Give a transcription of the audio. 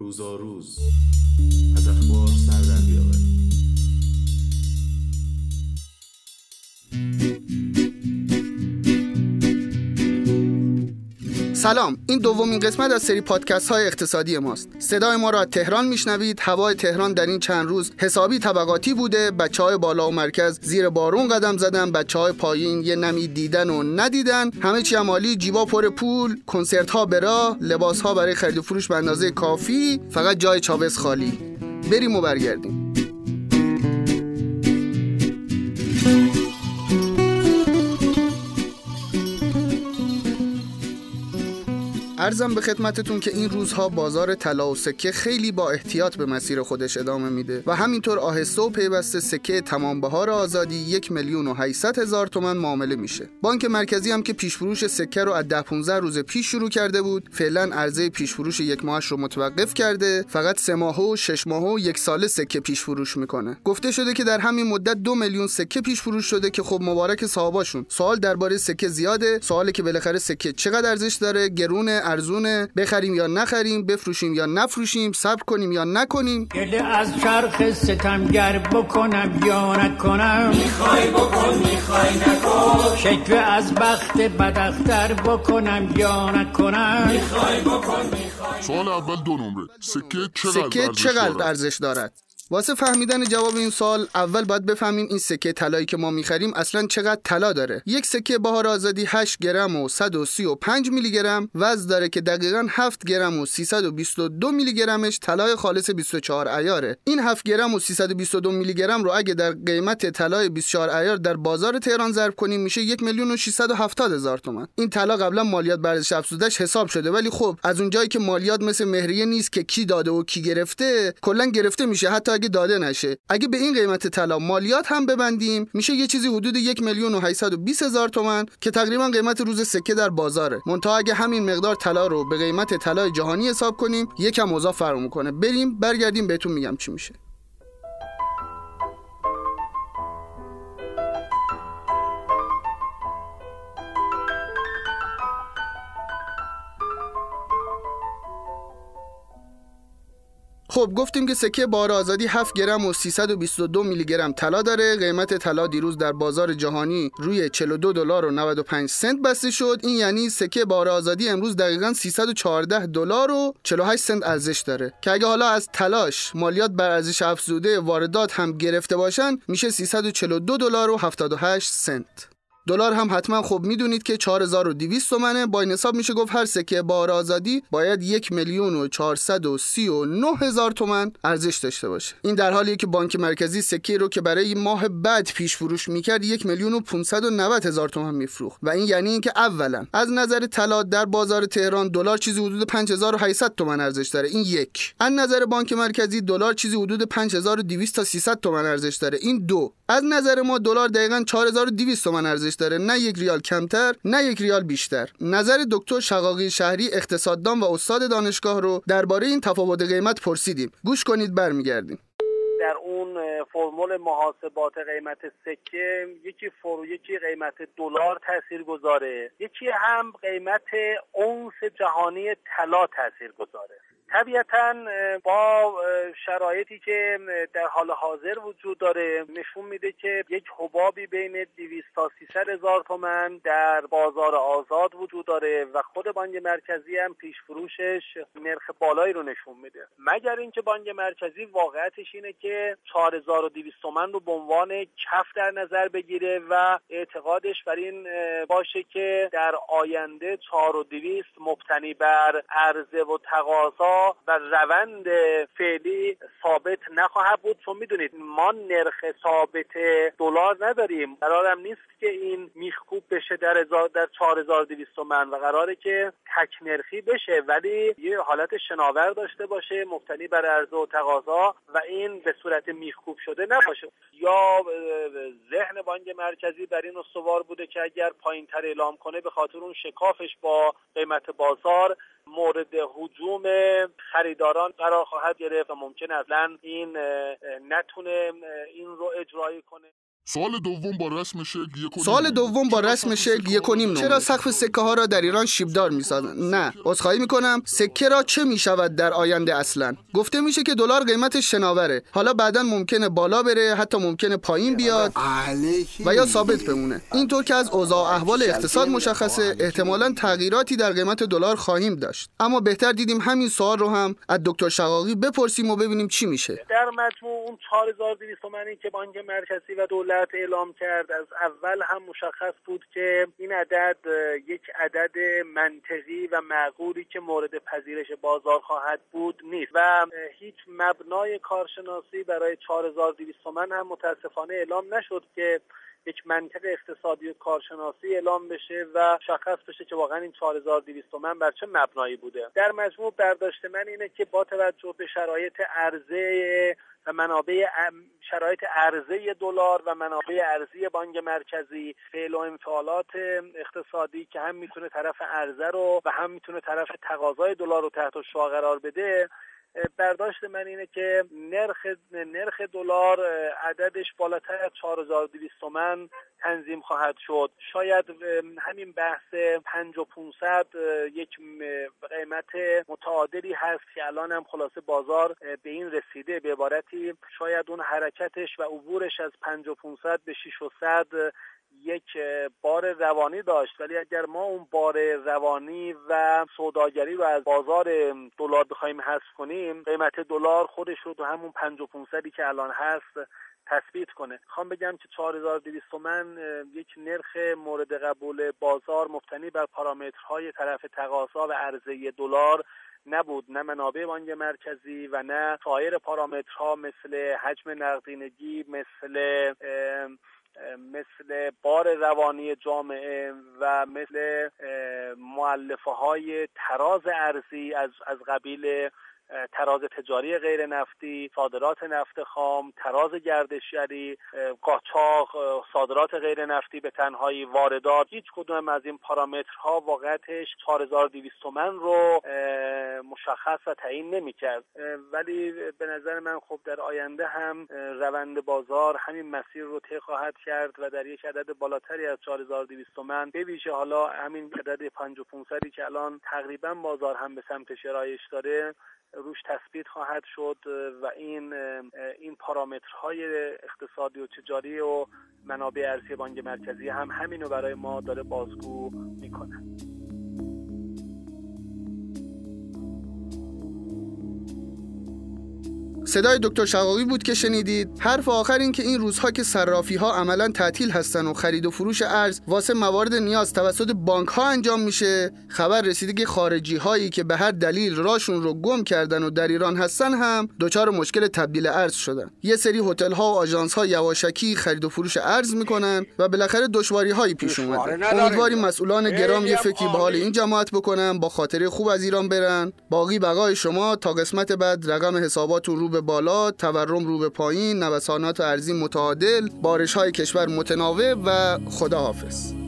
روزا روز از اخبار سر در سلام این دومین قسمت از سری پادکست های اقتصادی ماست. صدای ما را تهران میشنوید هوای تهران در این چند روز حسابی طبقاتی بوده بچه های بالا و مرکز زیر بارون قدم زدن بچه های پایین یه نمی دیدن و ندیدن. همه چی عمالی جیبا پر پول کنسرت ها به لباس ها برای خرید و فروش به اندازه کافی فقط جای چابس خالی. بریم و برگردیم. ارزم به خدمتتون که این روزها بازار طلا و سکه خیلی با احتیاط به مسیر خودش ادامه میده و همینطور آهسته و پیوسته سکه تمام بهار آزادی یک میلیون و 800 هزار تومن معامله میشه. بانک مرکزی هم که پیشفروش سکه رو از 10 15 روز پیش شروع کرده بود فعلا عرضه پیشفروش یک ماهش رو متوقف کرده فقط سه ماه و شش ماه و یک ساله سکه پیشفروش می‌کنه. گفته شده که در همین مدت دو میلیون سکه پیشفروش شده که خب مبارک صاحباشون. سوال درباره سکه زیاده سوالی که بالاخره سکه چقدر ارزش داره گرونه ارزونه. بخریم یا نخریم بفروشیم یا نفروشیم صبر کنیم یا نکنیم. گله از چرخ ستمگر بکنم یا نکنم. می‌خوای بکن می‌خوای نکن. شکوه از بخت بدختر بکنم یا نکنم. می‌خوای بکن می‌خوای. سوال اول دو نمره. سکه چقدر سکه ارزش چقدر دارد؟ ارزش دارد؟ واسه فهمیدن جواب این سوال اول باید بفهمیم این سکه طلایی که ما می‌خریم اصلا چقدر طلا داره. یک سکه بهار آزادی 8 گرم و 135 میلی گرم وزن داره که دقیقا 7 گرم و 322 میلی گرمش طلای خالص 24 ایاره این 7 گرم و 322 میلی گرم رو اگه در قیمت طلای 24 ایار در بازار تهران ضرب کنیم میشه 1 میلیون و 670 هزار تومان. این طلا قبلا مالیات ارزش افزودش حساب شده ولی خب از اونجایی که مالیات مثل مهریه نیست که کی داده و کی گرفته کلا گرفته میشه. حتی اگه داده نشه. اگه به این قیمت طلا مالیات هم ببندیم میشه یه چیزی حدود یک میلیون و 820 هزار تومن که تقریبا قیمت روز سکه در بازاره. منتها اگه همین مقدار طلا رو به قیمت طلای جهانی حساب کنیم یکم اوضاع فرق می‌کنه. بریم برگردیم بهتون میگم چی میشه. خب گفتیم که سکه بار آزادی 7 گرم و 322 میلی گرم طلا داره. قیمت طلا دیروز در بازار جهانی روی 42 دلار و 95 سنت بسته شد. این یعنی سکه بار آزادی امروز دقیقا 314 دلار و 48 سنت ارزش داره. که اگه حالا از تلاش مالیات بر ارزش افزوده واردات هم گرفته باشن میشه 342 دلار و 78 سنت. دلار هم حتما خب می‌دونید که 4200 تومنه. با این حساب میشه گفت هر سکه بار آزادی باید یک میلیون و 439 هزار تومن ارزش داشته باشه. این در حالیه که بانک مرکزی سکه رو که برای ماه بعد پیش فروش می‌کرد یک میلیون و 590 هزار تومن میفروخت. و این یعنی اینکه اولا از نظر طلا در بازار تهران دلار چیزی حدود 5800 تومن ارزش داره. این یک. از نظر بانک مرکزی دلار چیزی حدود 5200 تا 300 تومن ارزش داره. این دو. از نظر ما دلار دقیقا 4200 تومن ارزش داره. نه یک ریال کمتر نه یک ریال بیشتر. نظر دکتر شقاقی شهری اقتصاددان و استاد دانشگاه رو درباره این تفاوت قیمت پرسیدیم. گوش کنید برمیگردیم. در اون فرمول محاسبات قیمت سکه یکی فرو یکی قیمت دلار تاثیر گذاره. یکی هم قیمت اونس جهانی طلا تاثیر گذاره. طبیعتا با شرایطی که در حال حاضر وجود داره نشون میده که یک حبابی بین 200 تا 300 هزار تومن در بازار آزاد وجود داره و خود بانک مرکزی هم پیش فروشش نرخ بالایی رو نشون میده. مگر اینکه بانک مرکزی واقعیتش اینه که 4200 تومن رو به عنوان کف در نظر بگیره و اعتقادش بر این باشه که در آینده 4200 مبتنی بر عرضه و تقاضا و روند فعلی ثابت نخواهد بود. چون می‌دونید ما نرخ ثابت دلار نداریم. قرارم نیست که این میخکوب بشه در هزار در 4200 تومن و قراره که تک نرخی بشه. ولی یه حالت شناور داشته باشه مبتنی بر عرضه و تقاضا و این به صورت میخکوب شده نباشه. یا ذهن بانک مرکزی بر این استوار بوده که اگر پایین تر اعلام کنه به خاطر اون شکافش با قیمت بازار مورد حجوم خریداران قرار خواهد گرفت و ممکن اصلا این نتونه این رو اجرایی کنه. سال دوم با رسم شکل یک و سال. دوم با چرا رسم سقف شکل سکه یک و نیم ها را چرا سقف سکه ها را در ایران شیبدار می‌سازند نه عذرخواهی می‌کنم سکه را چه می‌شود در آینده اصلا؟ گفته میشه که دلار قیمتش شناوره. حالا بعدا ممکنه بالا بره حتی ممکنه پایین بیاد و یا ثابت بمونه. اینطور که از اوضاع و احوال اقتصاد مشخصه احتمالا تغییراتی در قیمت دلار خواهیم داشت. اما بهتر دیدیم همین سوال رو هم از دکتر شقاقی بپرسیم و ببینیم چی میشه. در مجموع اون 4200 تومانی که بانک مرکزی و دولت اعلام کرد. از اول هم مشخص بود که این عدد یک عدد منطقی و معقولی که مورد پذیرش بازار خواهد بود نیست. و هیچ مبنای کارشناسی برای 4200 تومن هم متاسفانه اعلام نشد که یک منطق اقتصادی و کارشناسی اعلام بشه و مشخص بشه که واقعا این 4200 تومن بر چه مبنایی بوده. در مجموع برداشت من اینه که با توجه به شرایط عرضه و منابع شرایط عرضه دلار و منابع ارزی بانک مرکزی فعل و انفعالات اقتصادی که هم می‌تونه طرف عرضه رو و هم می‌تونه طرف تقاضای دلار رو تحت شعا قرار بده برداشت من اینه که نرخ نرخ دلار عددش بالاتر از 4200 تومن تنظیم خواهد شد. شاید همین بحث 5500 یک قیمت متعادلی هست که الان هم خلاصه بازار به این رسیده. به عبارتی شاید اون حرکتش و عبورش از 5500 به 600 یک بار روانی داشت. ولی اگر ما اون بار روانی و سوداگری رو از بازار دلار بخوایم حذف کنیم قیمت دلار خودش رو تو همون 5500 که الان هست تثبیت کنه. خوام بگم که 4200 تومن یک نرخ مورد قبول بازار مبتنی بر پارامترهای طرف تقاضا و عرضه دلار نبود. نه منابع بانک مرکزی و نه سایر پارامترها مثل حجم نقدینگی مثل مثل بار روانی جامعه و مثل معلفه های تراز ارزی از از قبیل تراز تجاری غیر نفتی، صادرات نفت خام، تراز گردشگری، قاچاق، صادرات غیر نفتی به تنهایی واردات. هیچ کدوم از این پارامترها واقعتش 4200 تومن رو مشخص و تعیین نمی‌کرد. ولی به نظر من خب در آینده هم روند بازار همین مسیر رو طی خواهد کرد و در یک عدد بالاتری از 4200 تومن ویژه حالا همین عدد 5500 که الان تقریبا بازار هم به سمت شرایش داره روش تثبیت خواهد شد و این این پارامترهای اقتصادی و تجاری و منابع ارزی بانک مرکزی هم همینو برای ما داره بازگو می‌کنه. صدای دکتر شقاقی بود که شنیدید. حرف آخر این که این روزها که صرافی ها عملا تعطیل هستن و خرید و فروش ارز واسه موارد نیاز توسط بانک ها انجام میشه خبر رسیده که خارجی هایی که به هر دلیل راشون رو گم کردن و در ایران هستن هم دچار مشکل تبدیل ارز شدن. یه سری هتل ها و آژانس ها یواشکی خرید و فروش ارز می‌کنن و بالاخره دشواری هایی پیش اومده. امیدواریم مسئولان گرام یه فکری به حال این جماعت بکنن با خاطره خوب از ایران برن. باقی بقای شما تا قسمت بعد رقم حساباتون رو به بالا تورم رو به پایین نوسانات ارزی متعادل بارش های کشور متناوب و خداحافظ.